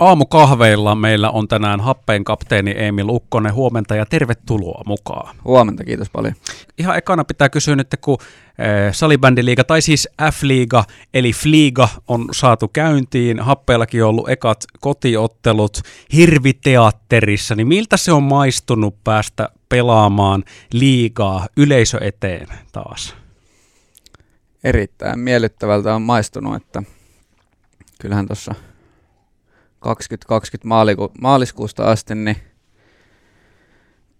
Aamukahveilla meillä on tänään happeen kapteeni Emil Ukkonen. Huomenta ja tervetuloa mukaan. Huomenta, kiitos paljon. Ihan ekana pitää kysyä nyt, kun eh, salibändiliiga, tai siis F-liiga, eli Fliiga on saatu käyntiin. Happeellakin on ollut ekat kotiottelut Hirviteatterissa, niin miltä se on maistunut päästä pelaamaan liigaa yleisö eteen taas? Erittäin miellyttävältä on maistunut, että kyllähän tuossa 2020 maaliku- maaliskuusta asti, niin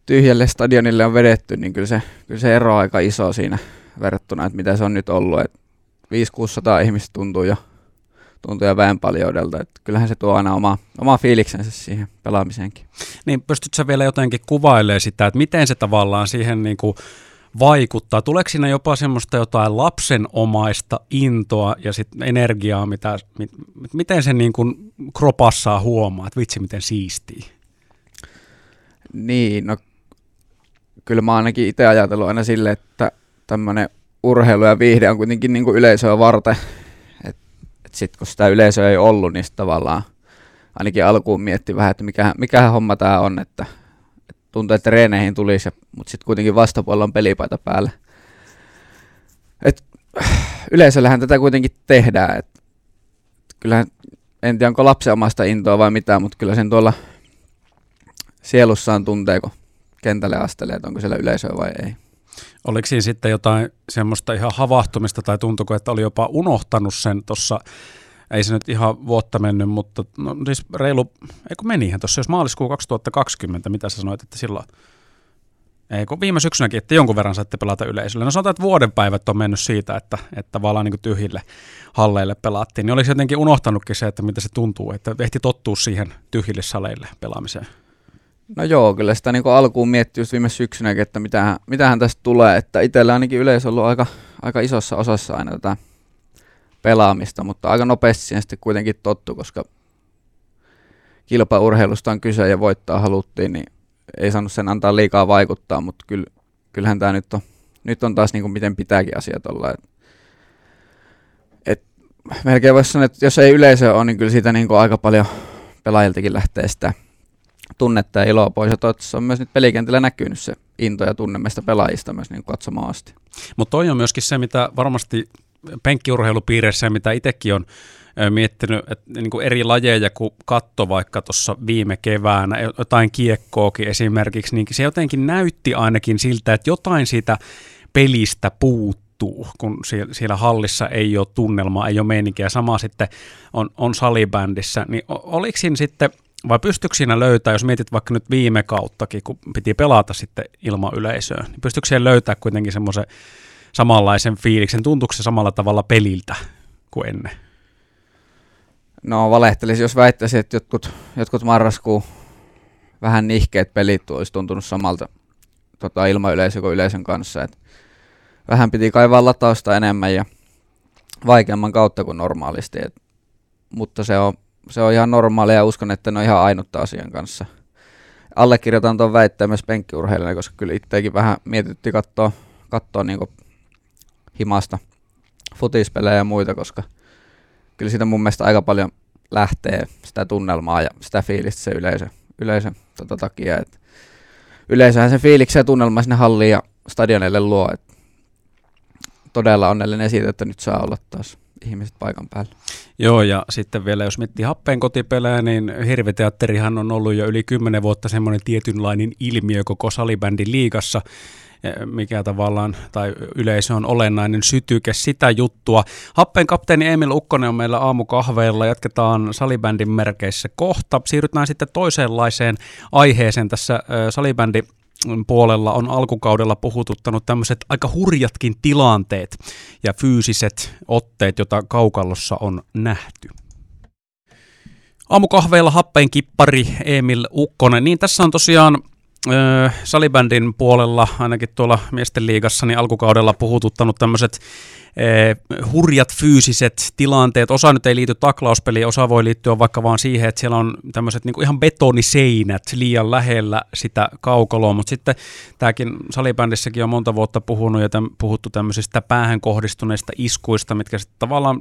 tyhjälle stadionille on vedetty, niin kyllä se, kyllä se ero on aika iso siinä verrattuna, että mitä se on nyt ollut. Et 500-600 ihmistä tuntuu jo, tuntuu jo väenpaljoudelta. Että kyllähän se tuo aina oma, oma fiiliksensä siihen pelaamiseenkin. Niin pystytkö vielä jotenkin kuvailemaan sitä, että miten se tavallaan siihen niin kuin vaikuttaa? Tuleeko siinä jopa semmoista jotain lapsenomaista intoa ja sit energiaa, mitä, mit, miten se niin kuin kropassaa huomaa, että vitsi miten siistii? Niin, no kyllä mä ainakin itse ajatellut aina sille, että tämmöinen urheilu ja viihde on kuitenkin niin kuin yleisöä varten. Et, et sitten kun sitä yleisöä ei ollut, niin tavallaan ainakin alkuun mietti vähän, että mikä, mikä homma tämä on, että tuntuu, että treeneihin tulisi, mutta sitten kuitenkin vastapuolella on pelipaita päällä. Et, yleisöllähän tätä kuitenkin tehdään. Et, kyllähän, en tiedä onko lapsen omasta intoa vai mitään, mutta kyllä sen tuolla sielussaan tuntee, kun kentälle astelee, että onko siellä yleisöä vai ei. Oliko siinä sitten jotain semmoista ihan havahtumista tai tuntuko, että oli jopa unohtanut sen tuossa ei se nyt ihan vuotta mennyt, mutta no, siis reilu, eikö menihän tuossa, jos maaliskuu 2020, mitä sä sanoit, että silloin, ei kun viime syksynäkin, että jonkun verran saitte pelata yleisölle. No sanotaan, että vuoden päivät on mennyt siitä, että, että tavallaan niin tyhjille halleille pelattiin. Niin olisi jotenkin unohtanutkin se, että mitä se tuntuu, että ehti tottua siihen tyhjille saleille pelaamiseen. No joo, kyllä sitä niin alkuun mietti just viime syksynäkin, että mitähän, mitähän tästä tulee. Että itsellä ainakin yleisö on ollut aika, aika isossa osassa aina tätä pelaamista, mutta aika nopeasti siihen sitten kuitenkin tottu, koska kilpaurheilusta on kyse ja voittaa haluttiin, niin ei saanut sen antaa liikaa vaikuttaa, mutta kyllä, kyllähän tämä nyt on, nyt on taas niin kuin miten pitääkin asiat olla. Et, et, melkein voisi sanoa, että jos ei yleisö ole, niin kyllä siitä niin kuin aika paljon pelaajiltakin lähtee sitä tunnetta ja iloa pois. Ja toivottavasti on myös nyt pelikentillä näkynyt se into ja tunne meistä pelaajista myös niin katsomaan asti. Mutta toi on myöskin se, mitä varmasti penkkiurheilupiireissä, mitä itsekin on miettinyt, että niin kuin eri lajeja, kun katto vaikka tuossa viime keväänä, jotain kiekkoakin esimerkiksi, niin se jotenkin näytti ainakin siltä, että jotain siitä pelistä puuttuu, kun siellä hallissa ei ole tunnelmaa, ei ole meininkiä. Sama sitten on, on salibändissä, niin oliko siinä sitten, vai pystyykö siinä löytää, jos mietit vaikka nyt viime kauttakin, kun piti pelata sitten ilman yleisöä, niin pystyykö siellä löytää kuitenkin semmoisen samanlaisen fiiliksen? Tuntuuko se samalla tavalla peliltä kuin ennen? No valehtelisi, jos väittäisi, että jotkut, jotkut marraskuun vähän nihkeet pelit olisi tuntunut samalta tota, ilman yleisö kuin yleisön kanssa. Et vähän piti kaivaa latausta enemmän ja vaikeamman kautta kuin normaalisti. Et, mutta se on, se on ihan normaalia ja uskon, että ne on ihan ainutta asian kanssa. Allekirjoitan tuon väitteen myös penkkiurheilijana, koska kyllä itsekin vähän mietitti katsoa, katsoa niin himasta futispelejä ja muita, koska kyllä siitä mun mielestä aika paljon lähtee sitä tunnelmaa ja sitä fiilistä se yleisö, yleisö tota takia. Et yleisöhän sen fiiliksen ja tunnelma sinne halliin ja stadionille luo. Et todella onnellinen siitä, että nyt saa olla taas ihmiset paikan päällä. Joo, ja sitten vielä jos miettii happeen kotipelejä, niin Hirviteatterihan on ollut jo yli kymmenen vuotta semmoinen tietynlainen ilmiö koko salibändin liigassa mikä tavallaan, tai yleisö on olennainen sytyke sitä juttua. Happeen kapteeni Emil Ukkonen on meillä aamukahveilla, jatketaan salibändin merkeissä kohta. Siirrytään sitten toisenlaiseen aiheeseen tässä salibändi puolella on alkukaudella puhututtanut tämmöiset aika hurjatkin tilanteet ja fyysiset otteet, joita kaukallossa on nähty. Aamukahveilla happeen kippari Emil Ukkonen. Niin tässä on tosiaan salibändin puolella, ainakin tuolla miesten liigassa, niin alkukaudella puhututtanut tämmöiset hurjat fyysiset tilanteet. Osa nyt ei liity taklauspeliin, osa voi liittyä vaikka vaan siihen, että siellä on tämmöiset niin ihan betoniseinät liian lähellä sitä kaukoloa, mutta sitten tämäkin salibändissäkin on monta vuotta puhunut ja tämän, puhuttu tämmöisistä päähän kohdistuneista iskuista, mitkä sitten tavallaan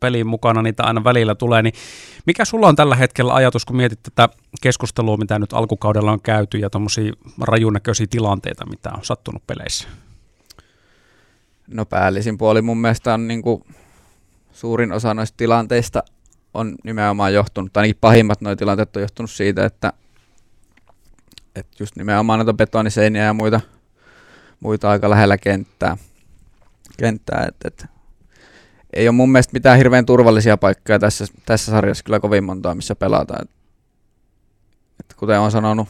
pelin mukana niitä aina välillä tulee, niin mikä sulla on tällä hetkellä ajatus, kun mietit tätä keskustelua, mitä nyt alkukaudella on käyty ja tuommoisia rajunäköisiä tilanteita, mitä on sattunut peleissä? No päällisin puoli mun mielestä on niin kuin suurin osa noista tilanteista on nimenomaan johtunut, tai ainakin pahimmat nuo tilanteet on johtunut siitä, että, että just nimenomaan näitä betoniseiniä ja muita, muita aika lähellä kenttää. kenttää että, että ei ole mun mielestä mitään hirveän turvallisia paikkoja tässä, tässä sarjassa kyllä kovin montaa, missä pelataan. Et, et kuten olen sanonut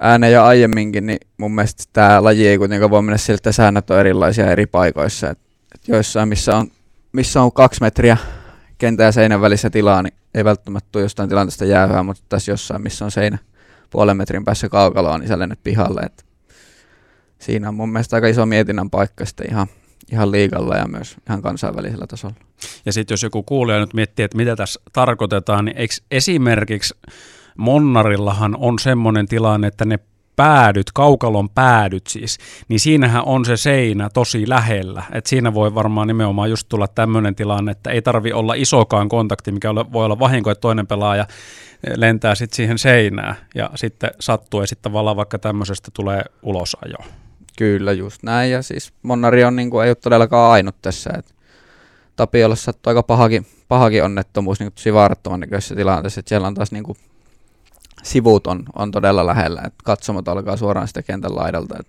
ääneen ja aiemminkin, niin mun mielestä tämä laji ei kuitenkaan voi mennä siltä, että säännöt on erilaisia eri paikoissa. Et, et joissain, missä on, missä on kaksi metriä kentän ja seinän välissä tilaa, niin ei välttämättä tule jostain tilanteesta jäähyä, mutta tässä jossain, missä on seinä puolen metrin päässä kaukaloa, niin sä lennät pihalle. Et siinä on mun mielestä aika iso mietinnän paikka sitten ihan, ihan liigalla ja myös ihan kansainvälisellä tasolla. Ja sitten jos joku kuulija nyt miettii, että mitä tässä tarkoitetaan, niin eikö esimerkiksi Monnarillahan on semmoinen tilanne, että ne päädyt, kaukalon päädyt siis, niin siinähän on se seinä tosi lähellä. Et siinä voi varmaan nimenomaan just tulla tämmöinen tilanne, että ei tarvi olla isokaan kontakti, mikä voi olla vahinko, että toinen pelaaja lentää sitten siihen seinään ja sitten sattuu ja sitten tavallaan vaikka tämmöisestä tulee ulosajo. Kyllä, just näin. Ja siis Monnari on, niin kuin, ei ole todellakaan ainut tässä. Et Tapiolla sattuu aika pahakin, pahakin onnettomuus niin tosi vaarattoman näköisessä tilanteessa. Et siellä on taas niin kuin, sivut on, on todella lähellä. Et katsomot alkaa suoraan sitä kentän laidalta. Et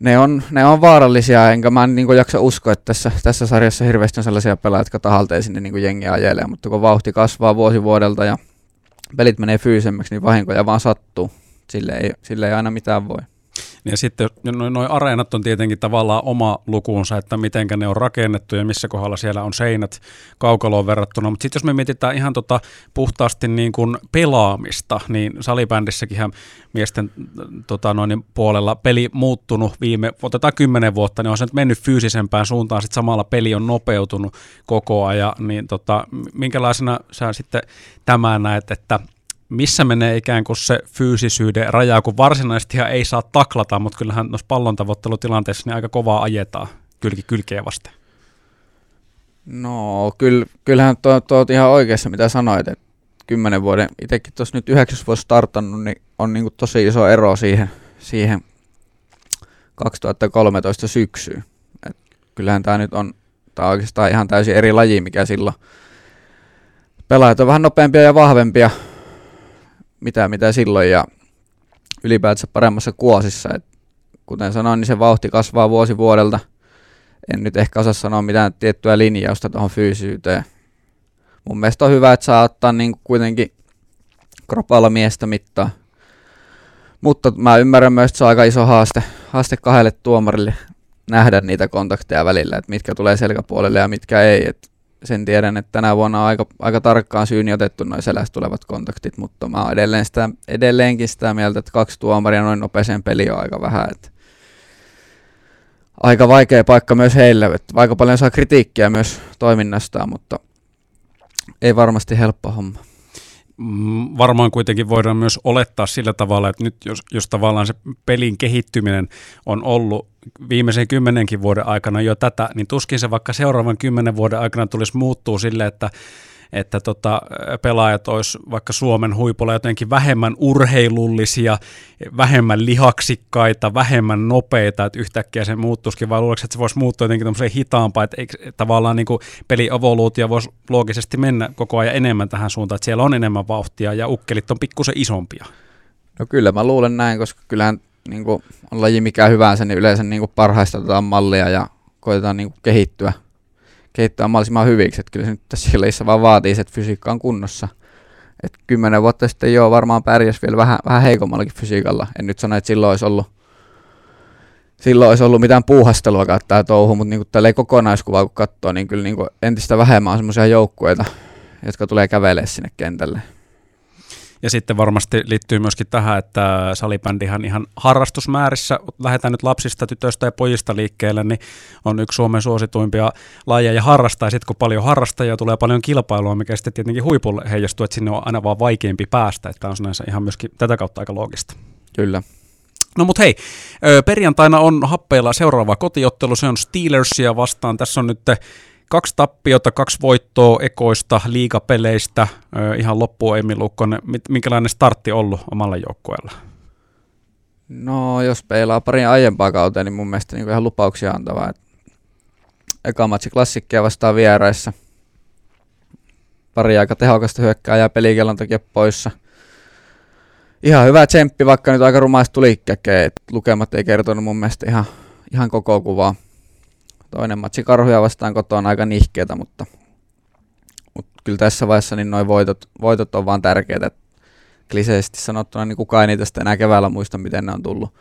ne on, ne on vaarallisia, enkä mä niin jaksa uskoa, että tässä, tässä sarjassa hirveästi on sellaisia pelaajia, jotka tahalteen sinne niin jengiä ajelee, mutta kun vauhti kasvaa vuosi vuodelta ja pelit menee fyysemmäksi, niin vahinkoja vaan sattuu. Sille ei, sille ei aina mitään voi. Ja sitten noin noi areenat on tietenkin tavallaan oma lukuunsa, että miten ne on rakennettu ja missä kohdalla siellä on seinät kaukaloon verrattuna. Mutta sitten jos me mietitään ihan tota puhtaasti niin kuin pelaamista, niin salibändissäkin miesten tota noin, puolella peli muuttunut viime, otetaan kymmenen vuotta, niin on se nyt mennyt fyysisempään suuntaan, sitten samalla peli on nopeutunut koko ajan, niin tota, minkälaisena sä sitten tämän näet, että missä menee ikään kuin se fyysisyyden raja, kun varsinaisesti ei saa taklata, mutta kyllähän noissa pallon tavoittelutilanteissa niin aika kovaa ajetaan kylki kylkeä vasten. No, kyll, kyllähän tuo, tuo ihan oikeassa, mitä sanoit, että kymmenen vuoden, itsekin tuossa nyt yhdeksäs vuosi startannut, niin on niin tosi iso ero siihen, siihen 2013 syksyyn. Et kyllähän tämä nyt on, tää on oikeastaan ihan täysin eri laji, mikä silloin pelaajat on vähän nopeampia ja vahvempia, mitä, mitä silloin ja ylipäätänsä paremmassa kuosissa. Et kuten sanoin, niin se vauhti kasvaa vuosi vuodelta. En nyt ehkä osaa sanoa mitään tiettyä linjausta tuohon fyysyyteen. Mun mielestä on hyvä, että saa ottaa niin kuitenkin kropalla miestä mittaa. Mutta mä ymmärrän myös, että se on aika iso haaste, haaste kahdelle tuomarille nähdä niitä kontakteja välillä, että mitkä tulee selkäpuolelle ja mitkä ei. Et sen tiedän, että tänä vuonna on aika, aika tarkkaan syyni otettu noin selästä tulevat kontaktit, mutta mä oon edelleen sitä, edelleenkin sitä mieltä, että kaksi tuomaria noin nopeeseen peli on aika vähän. Että aika vaikea paikka myös heille, että aika paljon saa kritiikkiä myös toiminnastaan, mutta ei varmasti helppo homma. Mm, varmaan kuitenkin voidaan myös olettaa sillä tavalla, että nyt jos, jos tavallaan se pelin kehittyminen on ollut viimeisen kymmenenkin vuoden aikana jo tätä, niin tuskin se vaikka seuraavan kymmenen vuoden aikana tulisi muuttuu sille, että että tota, pelaajat olisi vaikka Suomen huipulla jotenkin vähemmän urheilullisia, vähemmän lihaksikkaita, vähemmän nopeita, että yhtäkkiä se muuttuisikin, vai luuleeko, että se voisi muuttua jotenkin tämmöiseen hitaampaan, että eikö, tavallaan niin pelievoluutio voisi loogisesti mennä koko ajan enemmän tähän suuntaan, että siellä on enemmän vauhtia ja ukkelit on pikkusen isompia. No kyllä mä luulen näin, koska kyllähän niin kuin, on laji mikä hyvänsä, niin yleensä niin kuin parhaistetaan mallia ja koitetaan niin kuin, kehittyä – kehittyä mahdollisimman hyviksi. Että kyllä se nyt tässä lajissa vaan vaatii että fysiikka on kunnossa. Et kymmenen vuotta sitten joo, varmaan pärjäs vielä vähän, vähän heikommallakin fysiikalla. En nyt sano, että silloin olisi ollut, silloin olisi ollut mitään puuhastelua tämä touhu, mutta niin tällä kokonaiskuvaa kun katsoo, niin kyllä niin entistä vähemmän on semmoisia joukkueita, jotka tulee kävelemään sinne kentälle. Ja sitten varmasti liittyy myöskin tähän, että salibändihan ihan harrastusmäärissä, lähdetään nyt lapsista, tytöistä ja pojista liikkeelle, niin on yksi Suomen suosituimpia lajeja harrastaa. Ja sitten kun paljon harrastajia tulee paljon kilpailua, mikä sitten tietenkin huipulle heijastuu, että sinne on aina vaan vaikeampi päästä. Että on sinänsä ihan myöskin tätä kautta aika loogista. Kyllä. No mut hei, perjantaina on happeilla seuraava kotiottelu, se on Steelersia vastaan. Tässä on nyt kaksi tappiota, kaksi voittoa ekoista liigapeleistä. Ihan loppuun Emmi Lukkonen. Minkälainen startti ollut omalla joukkueella? No jos peilaa parin aiempaa kautta, niin mun mielestä niin ihan lupauksia antavaa. eka matsi klassikkia vastaan vieraissa. Pari aika tehokasta hyökkääjää pelikellon takia poissa – ihan hyvä tsemppi, vaikka nyt aika rumaista tuli Lukemat ei kertonut mun mielestä ihan, ihan koko kuvaa. Toinen matsi karhuja vastaan kotona aika nihkeetä, mutta, mutta kyllä tässä vaiheessa niin noin voitot, voitot on vaan tärkeitä. Kliseisesti sanottuna niin kukaan ei sitten enää keväällä muista, miten ne on tullut.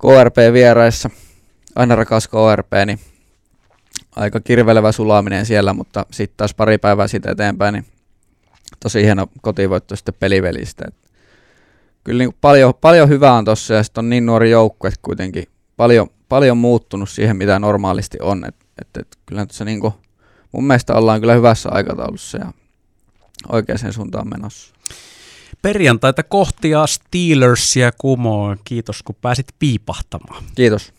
KRP vieraissa, aina rakas KRP, niin aika kirvelevä sulaaminen siellä, mutta sitten taas pari päivää siitä eteenpäin, niin tosi hieno kotivoitto sitten pelivelistä. Et kyllä niin paljon, paljon hyvää on tossa ja sitten on niin nuori joukkue kuitenkin paljon, paljon muuttunut siihen, mitä normaalisti on. Et, et, et, kyllä tässä niin kuin, mun mielestä ollaan kyllä hyvässä aikataulussa ja oikeaan suuntaan menossa. Perjantaita kohtia Steelersia kumoon. Kiitos kun pääsit piipahtamaan. Kiitos.